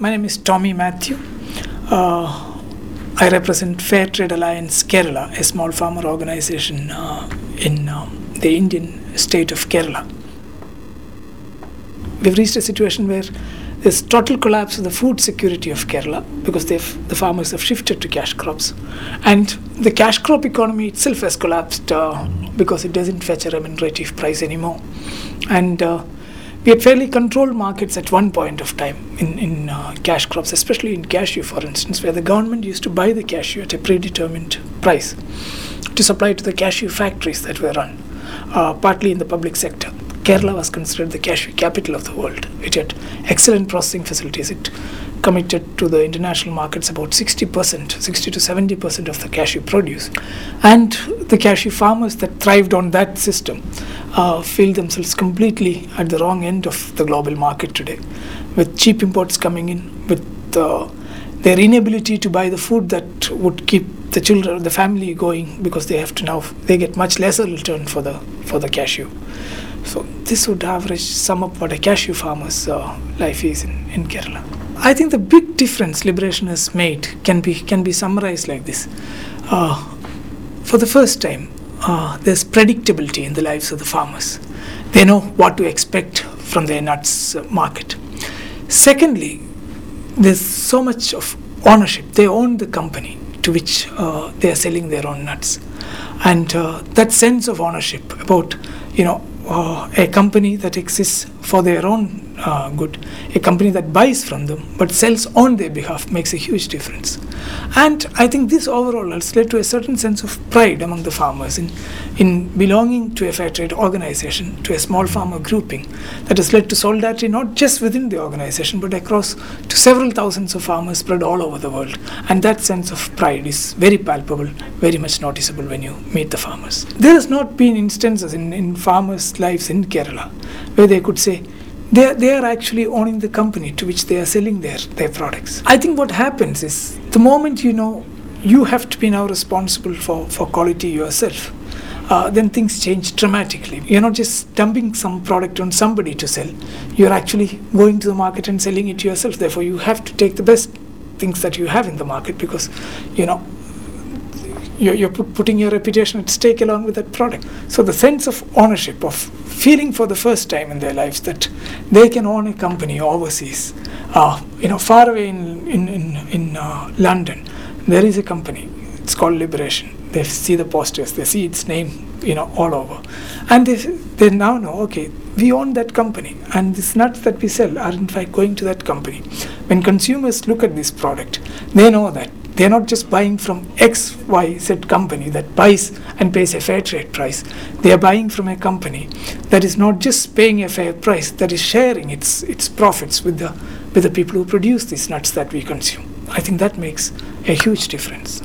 My name is Tomy Mathew. Uh, I represent Fairtrade Alliance Kerala, a small farmer organization uh, in um, the Indian state of Kerala. We've reached a situation where there's total collapse of the food security of Kerala because the farmers have shifted to cash crops. And the cash crop economy itself has collapsed uh, because it doesn't fetch a remunerative price anymore. And uh, we had fairly controlled markets at one point of time in, in uh, cash crops, especially in cashew, for instance, where the government used to buy the cashew at a predetermined price to supply to the cashew factories that were run, uh, partly in the public sector. Kerala was considered the cashew capital of the world. It had excellent processing facilities. It committed to the international markets about 60%, 60 to 70% of the cashew produce. And the cashew farmers that thrived on that system uh, feel themselves completely at the wrong end of the global market today, with cheap imports coming in, with uh, their inability to buy the food that would keep the children, the family going, because they have to now they get much lesser return for the for the cashew. So this would average sum up what a cashew farmer's uh, life is in, in Kerala. I think the big difference liberation has made can be can be summarized like this. Uh, for the first time, uh, there's predictability in the lives of the farmers. They know what to expect from their nuts uh, market. Secondly, there's so much of ownership. They own the company to which uh, they are selling their own nuts, and uh, that sense of ownership about you know uh, a company that exists for their own uh, good, a company that buys from them but sells on their behalf makes a huge difference. And I think this overall has led to a certain sense of pride among the farmers in, in belonging to a fair trade organization, to a small farmer grouping that has led to solidarity not just within the organization but across to several thousands of farmers spread all over the world. And that sense of pride is very palpable, very much noticeable when you meet the farmers. There has not been instances in, in farmers' lives in Kerala where they could say, they are, they are actually owning the company to which they are selling their, their products. I think what happens is the moment you know you have to be now responsible for, for quality yourself, uh, then things change dramatically. You're not just dumping some product on somebody to sell, you're actually going to the market and selling it yourself. Therefore, you have to take the best things that you have in the market because you know you're, you're putting your reputation at stake along with that product. So the sense of ownership, of feeling for the first time in their lives that they can own a company overseas, uh, you know, far away in in in, in uh, London, there is a company. It's called Liberation. They see the posters, they see its name, you know, all over, and they they now know, okay, we own that company, and these nuts that we sell are in fact going to that company. When consumers look at this product, they know that they're not just buying from XYZ company that buys and pays a fair trade price. They are buying from a company that is not just paying a fair price, that is sharing its, its profits with the, with the people who produce these nuts that we consume. I think that makes a huge difference.